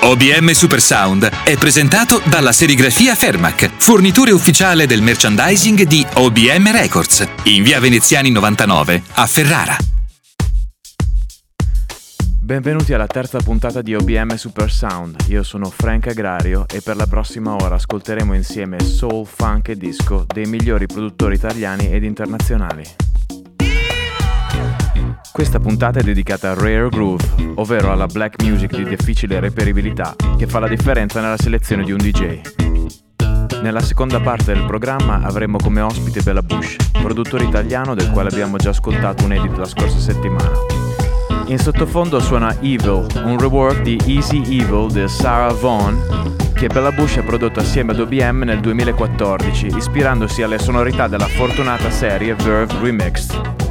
OBM Super Sound è presentato dalla serigrafia Fermac, fornitore ufficiale del merchandising di OBM Records, in via Veneziani 99 a Ferrara. Benvenuti alla terza puntata di OBM Super Sound. Io sono Frank Agrario e per la prossima ora ascolteremo insieme soul, funk e disco dei migliori produttori italiani ed internazionali. Questa puntata è dedicata a Rare Groove, ovvero alla black music di difficile reperibilità che fa la differenza nella selezione di un DJ. Nella seconda parte del programma avremo come ospite Bella Bush, produttore italiano del quale abbiamo già ascoltato un edit la scorsa settimana. In sottofondo suona Evil, un rework di Easy Evil di Sarah Vaughan che Bella Bush ha prodotto assieme ad OBM nel 2014, ispirandosi alle sonorità della fortunata serie Verve Remixed.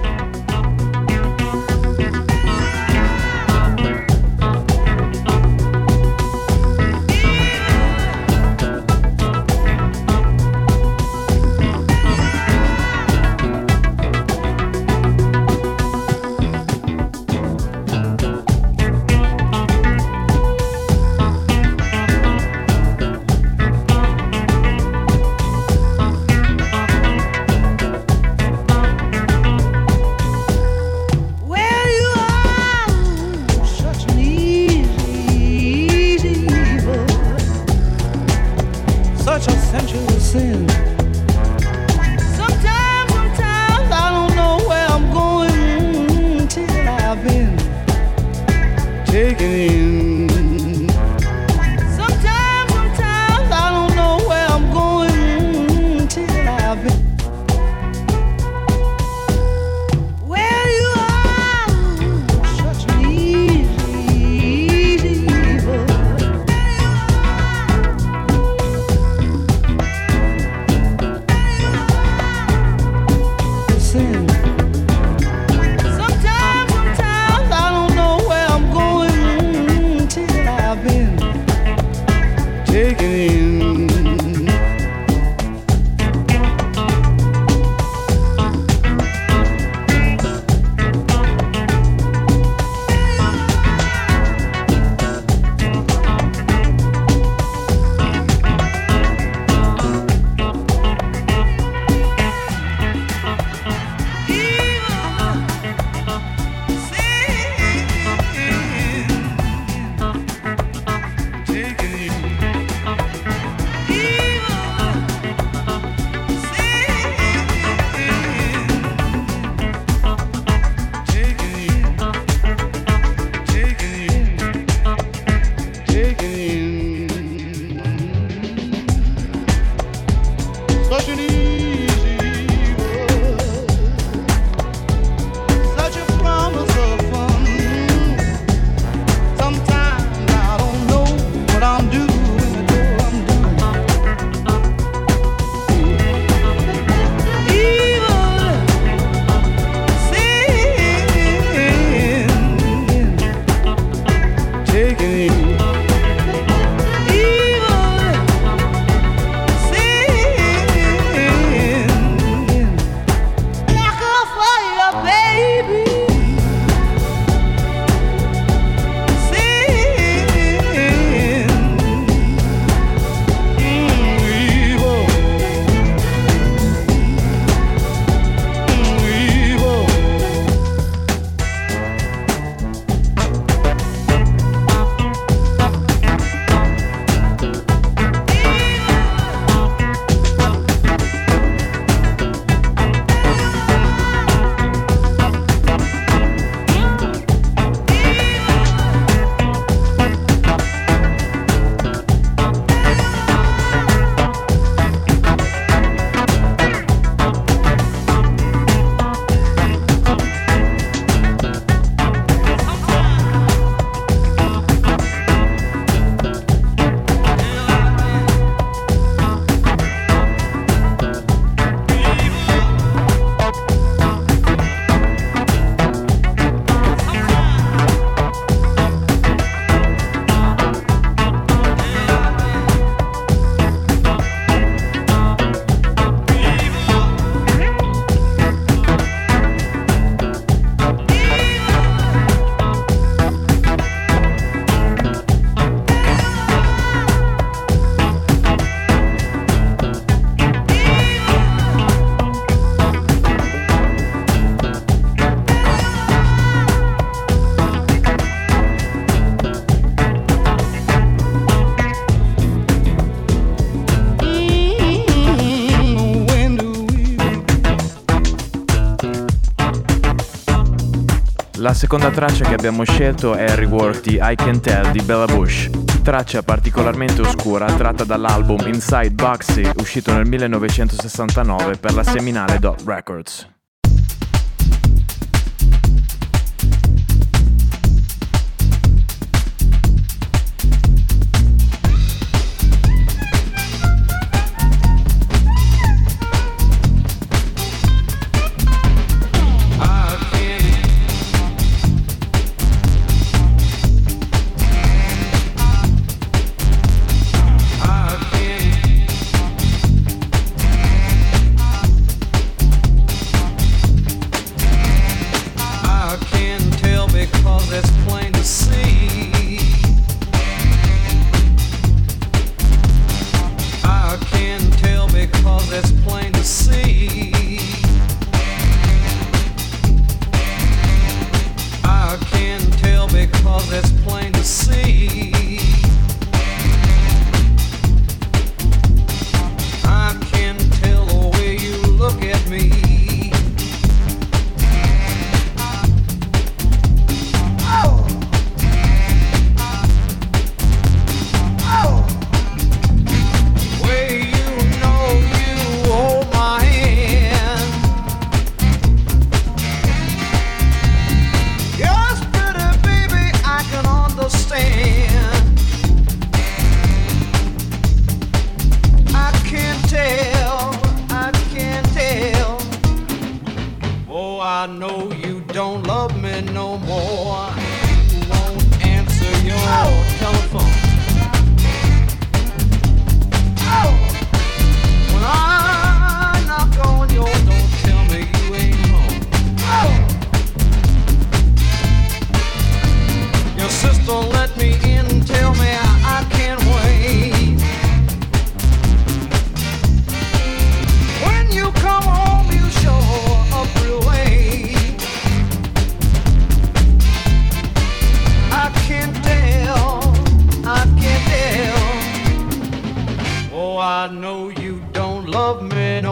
La seconda traccia che abbiamo scelto è il rework di I Can Tell di Bella Bush, traccia particolarmente oscura tratta dall'album Inside Boxy uscito nel 1969 per la seminale Dot Records.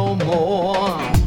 no more.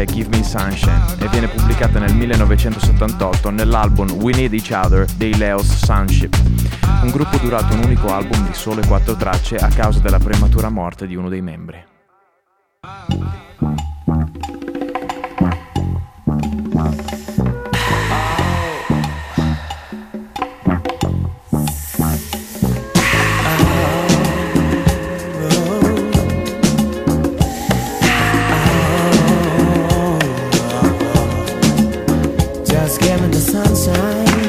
È Give Me Sunshine e viene pubblicata nel 1978 nell'album We Need Each Other dei Leos Sunship, un gruppo durato un unico album di sole quattro tracce a causa della prematura morte di uno dei membri. scamming the sunshine.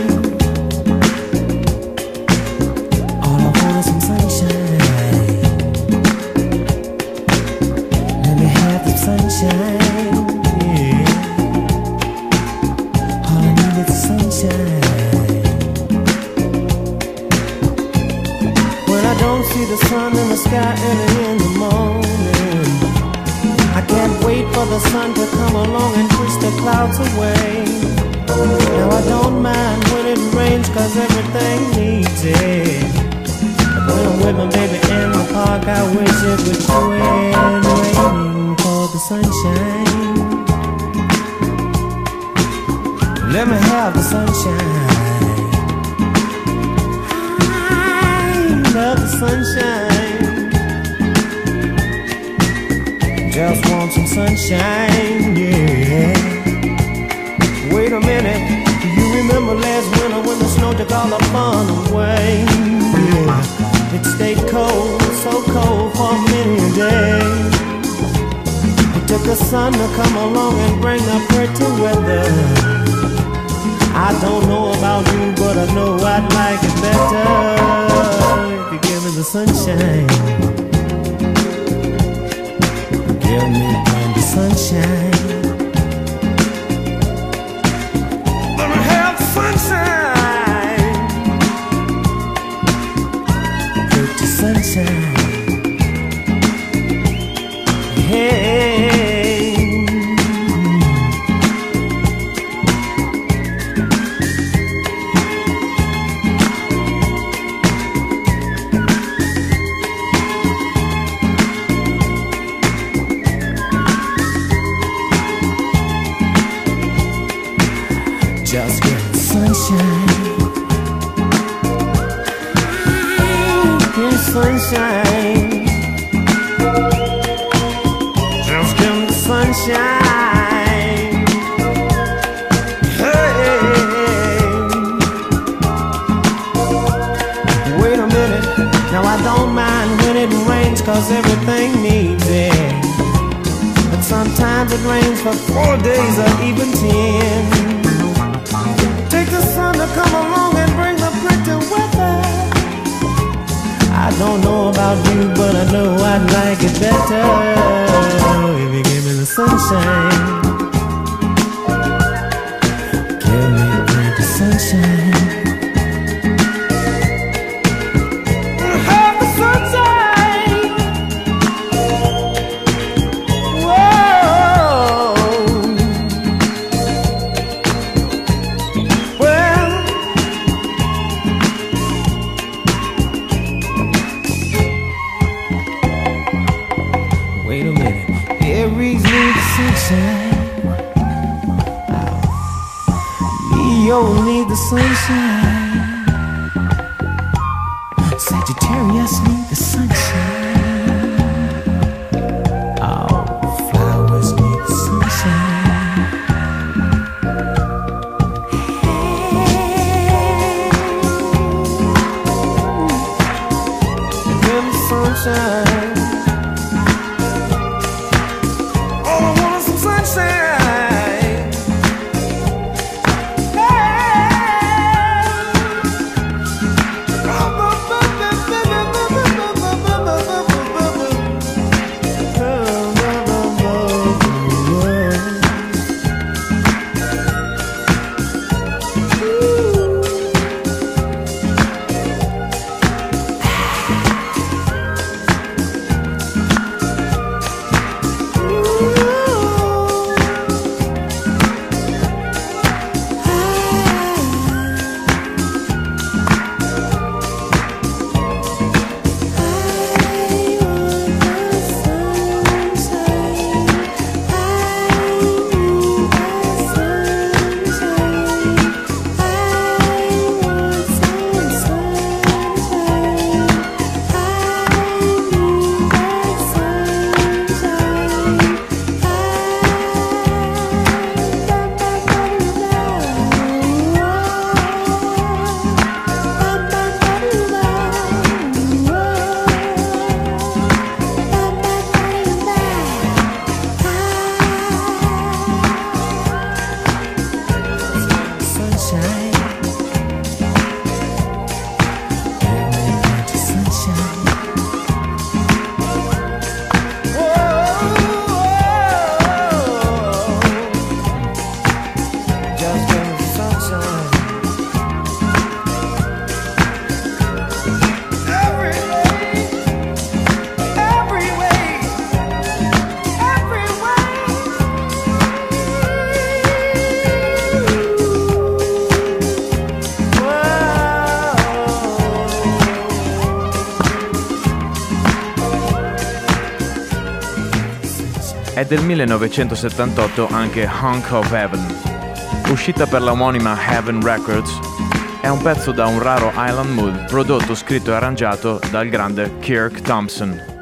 to come along and bring the pretty weather. I don't know about you, but I know I'd like it better if you give me the sunshine. mysteriously the sunshine. Del 1978 anche Hunk of Heaven. Uscita per la omonima Heaven Records, è un pezzo da un raro Island Mood prodotto, scritto e arrangiato dal grande Kirk Thompson.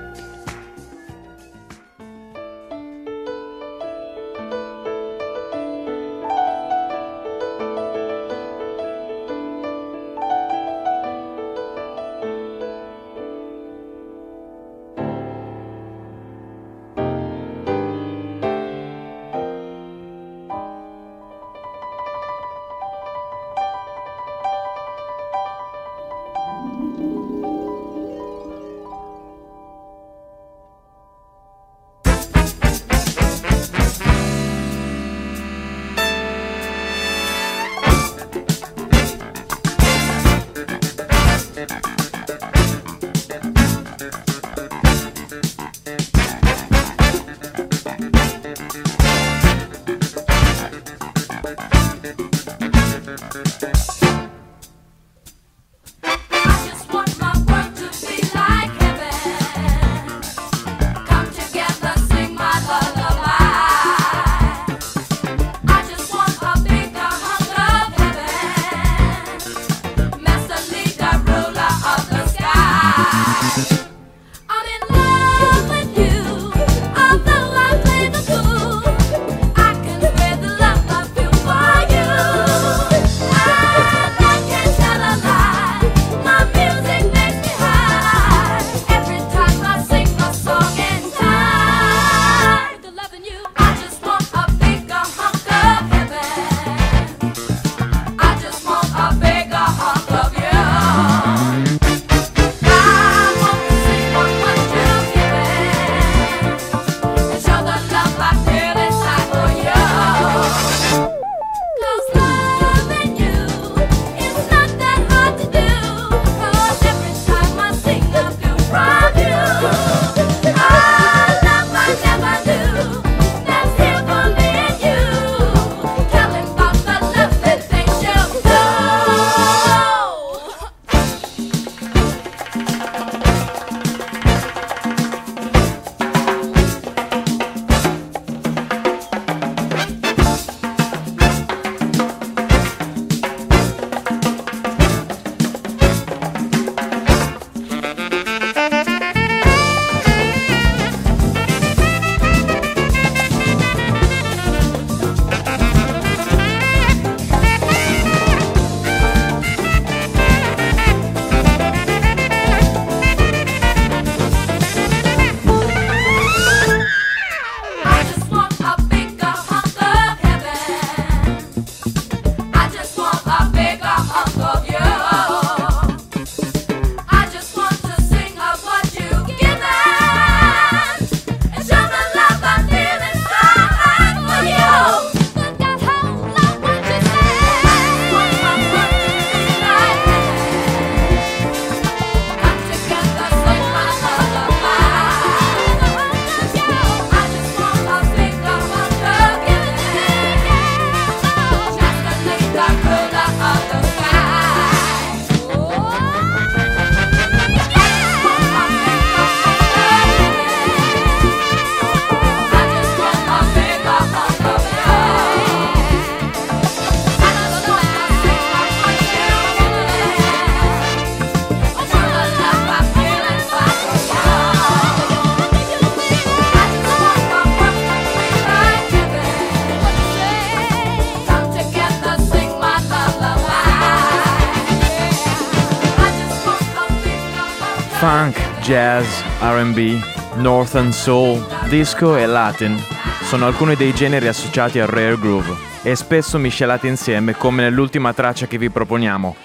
RB, northern soul, disco e latin sono alcuni dei generi associati al rare groove e spesso miscelati insieme come nell'ultima traccia che vi proponiamo,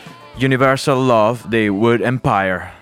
Universal Love dei Wood Empire.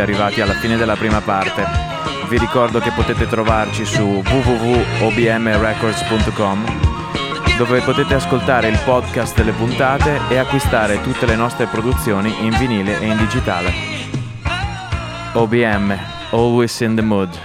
Arrivati alla fine della prima parte. Vi ricordo che potete trovarci su www.obmrecords.com dove potete ascoltare il podcast delle puntate e acquistare tutte le nostre produzioni in vinile e in digitale. OBM, Always in the Mood.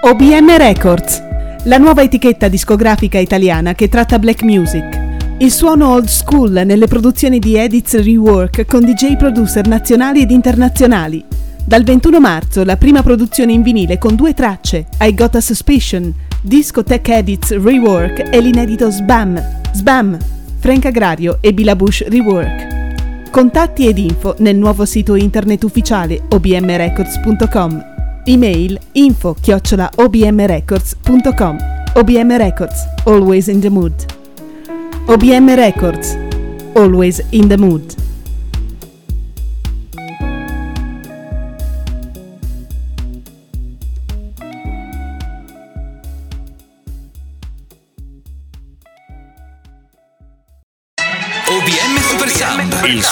OBM Records, la nuova etichetta discografica italiana che tratta black music. Il suono old school nelle produzioni di Edits Rework con DJ producer nazionali ed internazionali. Dal 21 marzo la prima produzione in vinile con due tracce, I Got a Suspicion, Disco Tech Edits Rework e l'inedito Sbam, Sbam, Frank Agrario e Bila Bush Rework. Contatti ed info nel nuovo sito internet ufficiale obmrecords.com. Email info chiocciola obmrecords.com. OBM Records, always in the mood. OBM Records, always in the mood.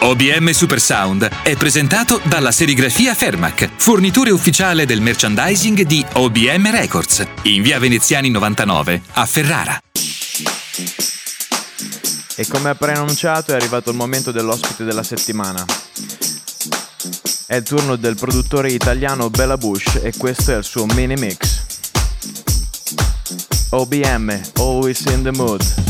OBM Super Sound è presentato dalla serigrafia Fermac, fornitore ufficiale del merchandising di OBM Records, in via Veneziani 99 a Ferrara. E come preannunciato è arrivato il momento dell'ospite della settimana. È il turno del produttore italiano Bella Bush e questo è il suo mini mix. OBM, Always in the Mood.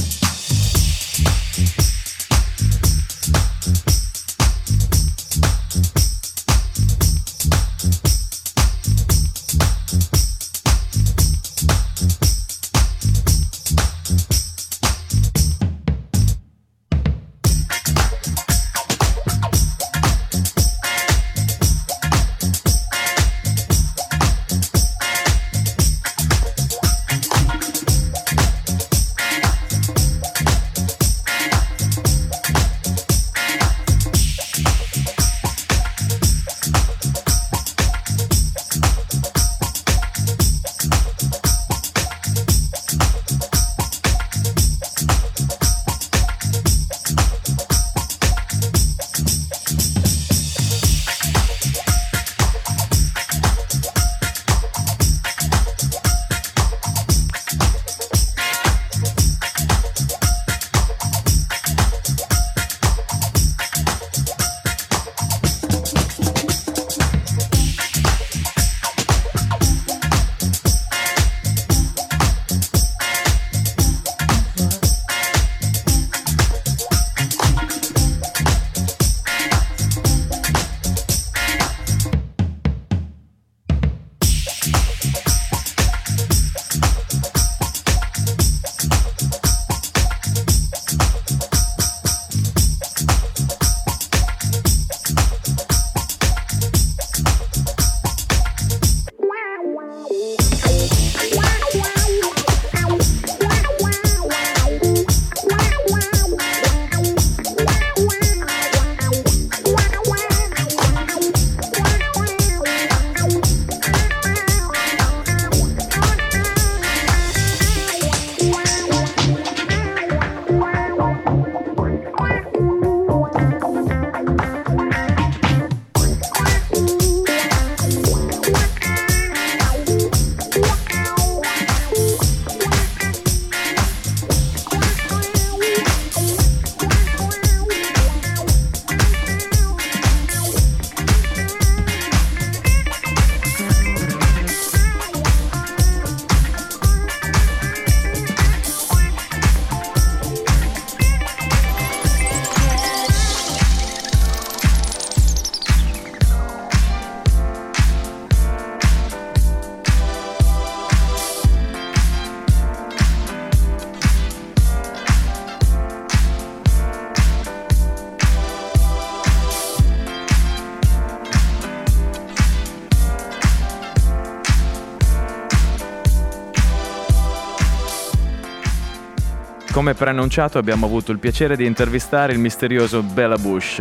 Come preannunciato abbiamo avuto il piacere di intervistare il misterioso Bella Bush.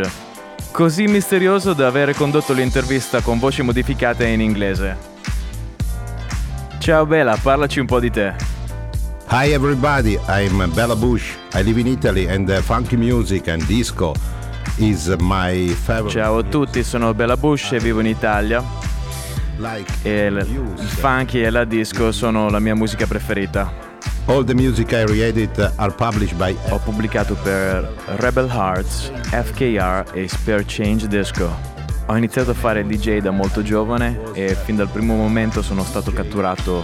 Così misterioso da avere condotto l'intervista con voci modificate in inglese. Ciao Bella, parlaci un po' di te. Hi everybody, I'm Bella Bush. I live in Italy and uh, funky music and disco is my favorite. Ciao a tutti, sono Bella Bush e vivo in Italia. E il funky e la disco sono la mia musica preferita. All the music I created are published by Ho pubblicato per Rebel Hearts, FKR e Spare Change Disco. Ho iniziato a fare DJ da molto giovane e fin dal primo momento sono stato catturato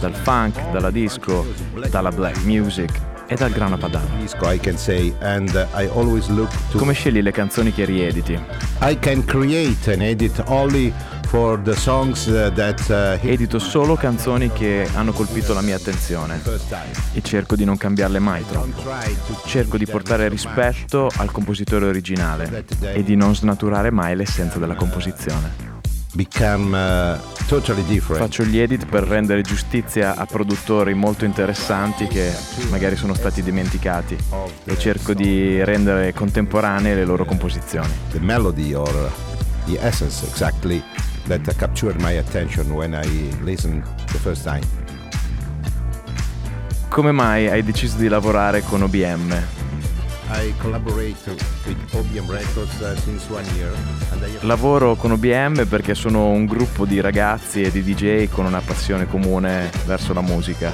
dal funk, dalla disco, dalla black music e dal grano padano. Come scegli le canzoni che riediti? I can create and edit only Edito solo canzoni che hanno colpito la mia attenzione e cerco di non cambiarle mai troppo. Cerco di portare rispetto al compositore originale e di non snaturare mai l'essenza della composizione. Uh, Faccio gli edit per rendere giustizia a produttori molto interessanti che magari sono stati dimenticati e cerco di rendere contemporanee le loro composizioni. The melody or the essence exactly that captured my attention when I listened the first time. Come mai hai deciso di lavorare con OBM? I collaborate with OBM Records uh, since one year. Lavoro con OBM perché sono un gruppo di ragazzi e di DJ con una passione comune verso la musica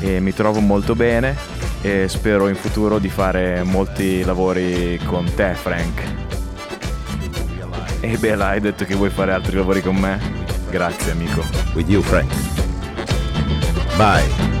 e mi trovo molto bene e spero in futuro di fare molti lavori con te Frank. E beh, hai detto che vuoi fare altri lavori con me? Grazie, amico. With you, Frank. Bye.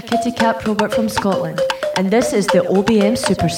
Kitty Cat Probert from Scotland, and this is the OBM Super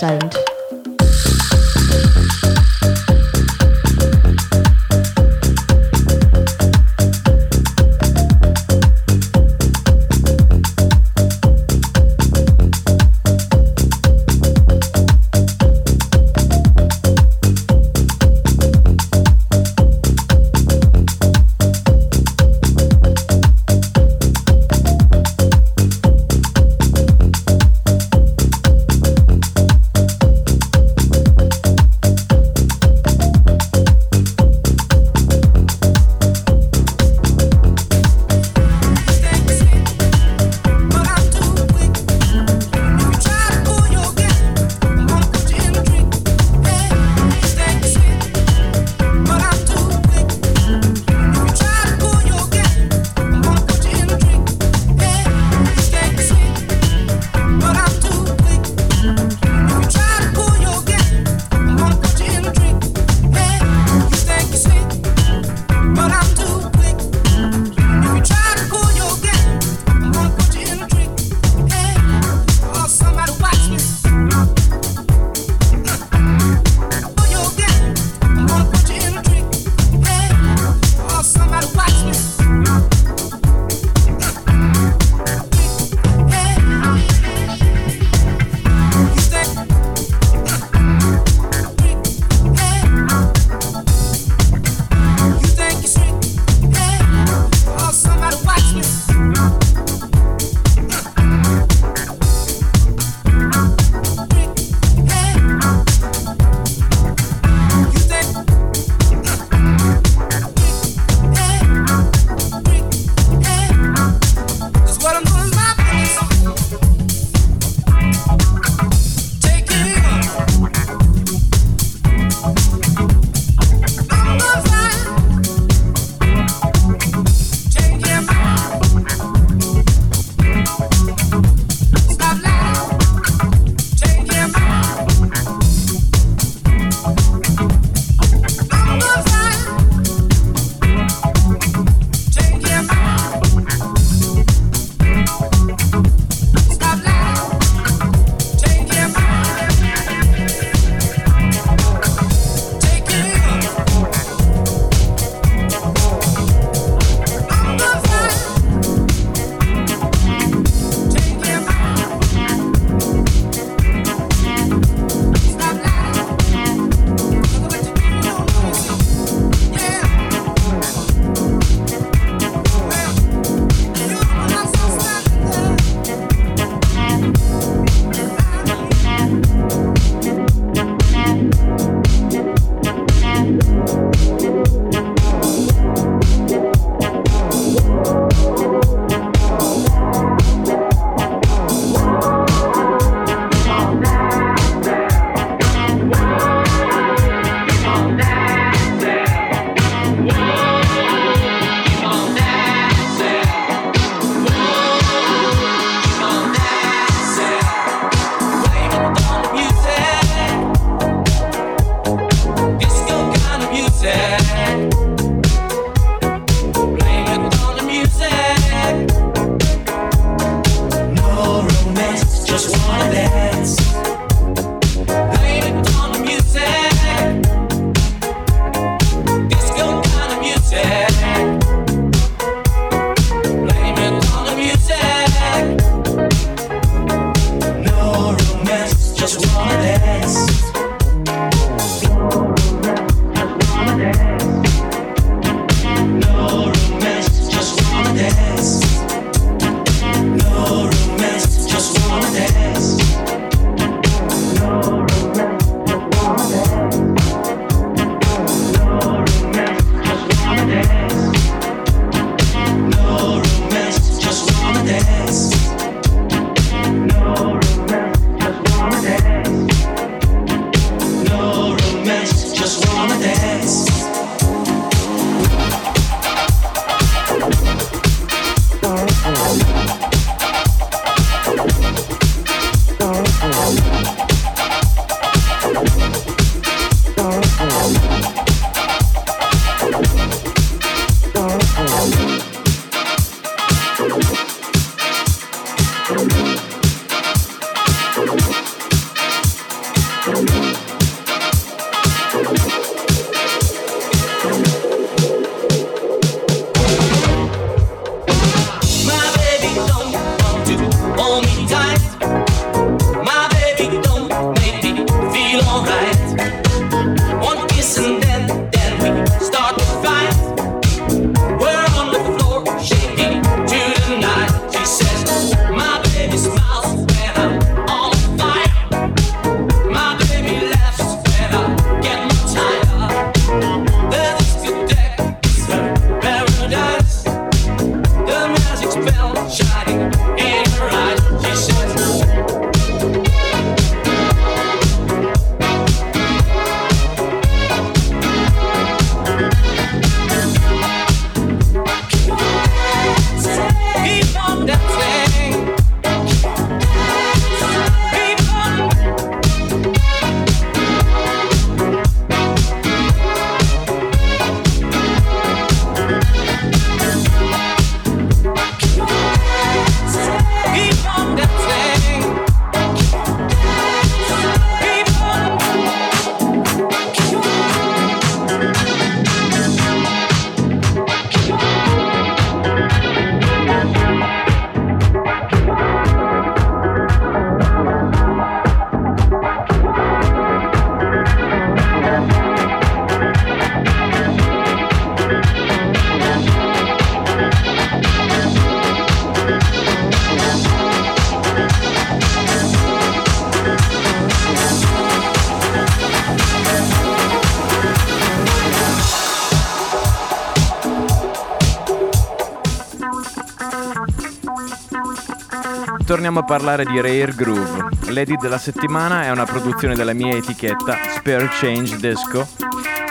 torniamo a parlare di Rare Groove. L'edit della settimana è una produzione della mia etichetta Spare Change Disco.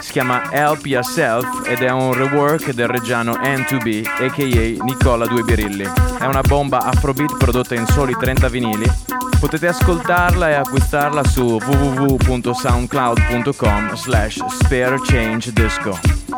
Si chiama Help Yourself ed è un rework del reggiano N2B, a.k.a. Nicola Due Birilli. È una bomba afrobeat prodotta in soli 30 vinili. Potete ascoltarla e acquistarla su www.soundcloud.com slash sparechangedisco.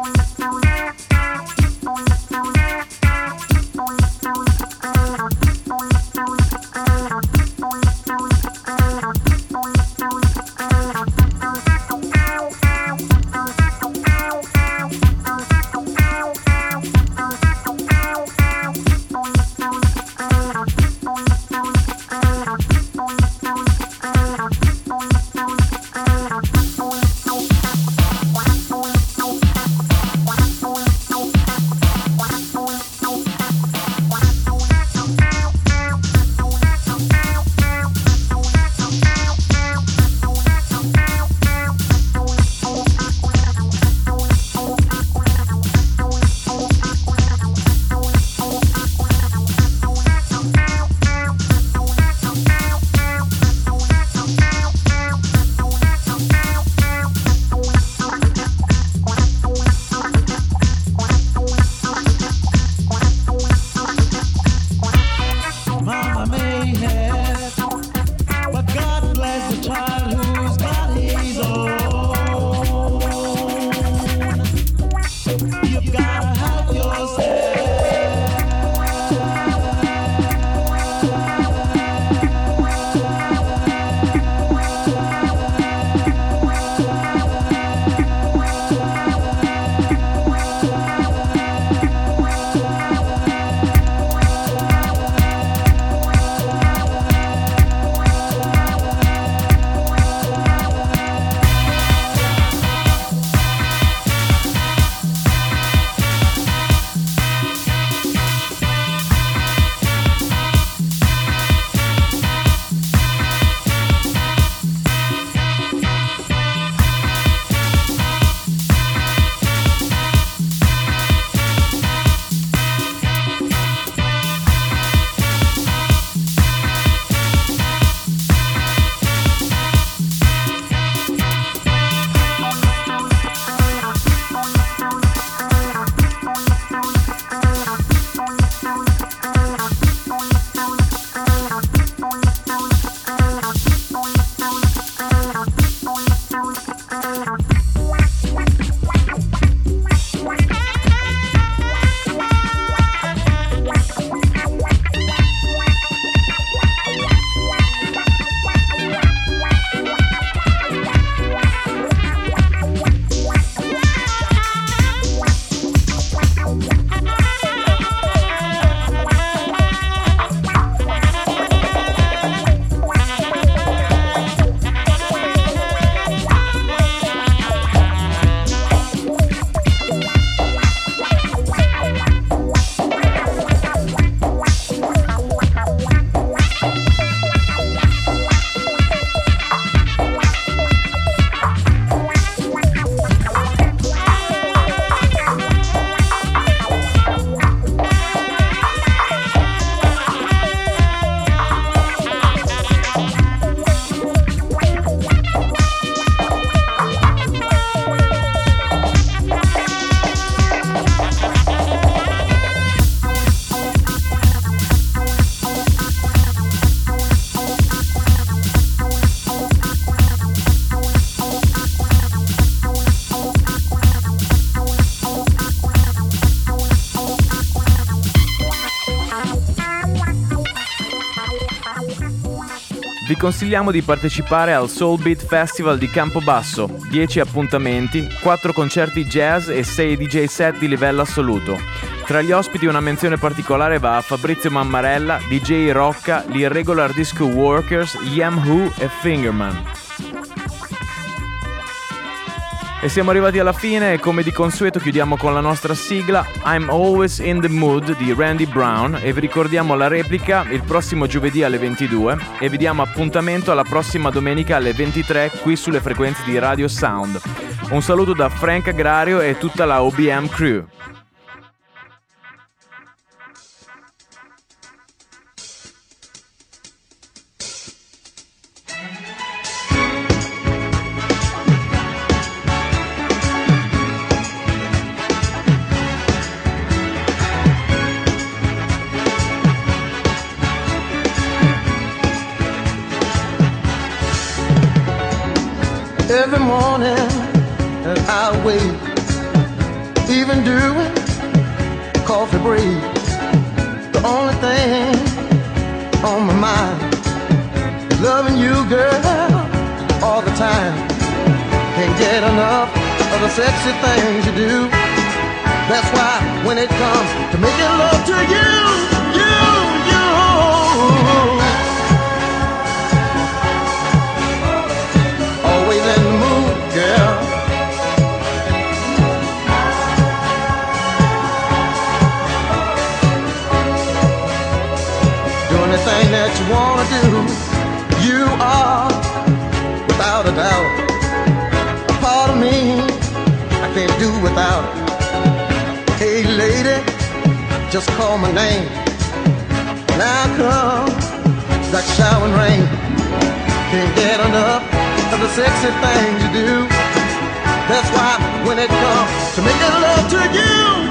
Consigliamo di partecipare al Soul Beat Festival di Campobasso, 10 appuntamenti, 4 concerti jazz e 6 DJ set di livello assoluto. Tra gli ospiti una menzione particolare va a Fabrizio Mammarella, DJ Rocca, gli Irregular Disco Workers, Yam Who e Fingerman. E siamo arrivati alla fine e come di consueto chiudiamo con la nostra sigla I'm Always in the Mood di Randy Brown e vi ricordiamo la replica il prossimo giovedì alle 22 e vi diamo appuntamento alla prossima domenica alle 23 qui sulle frequenze di Radio Sound. Un saluto da Frank Agrario e tutta la OBM crew. Every morning I wait, even doing coffee break. The only thing on my mind is loving you, girl, all the time. Can't get enough of the sexy things you do. That's why when it comes to making love to you. That you wanna do. You are, without a doubt, a part of me I can't do without. Hey lady, just call my name. Now come that showering rain. Can't get enough of the sexy things you do. That's why when it comes to making love to you.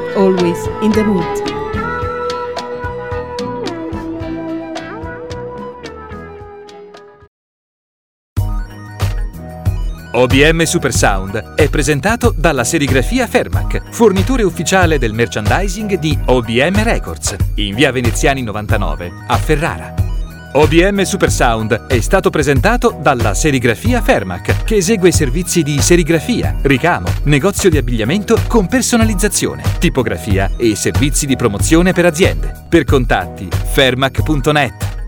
Always in the Mood. OBM Supersound è presentato dalla serigrafia Fermac, fornitore ufficiale del merchandising di OBM Records, in via Veneziani 99 a Ferrara. OBM Supersound è stato presentato dalla serigrafia Fermac, che esegue servizi di serigrafia, ricamo, negozio di abbigliamento con personalizzazione, tipografia e servizi di promozione per aziende. Per contatti fermac.net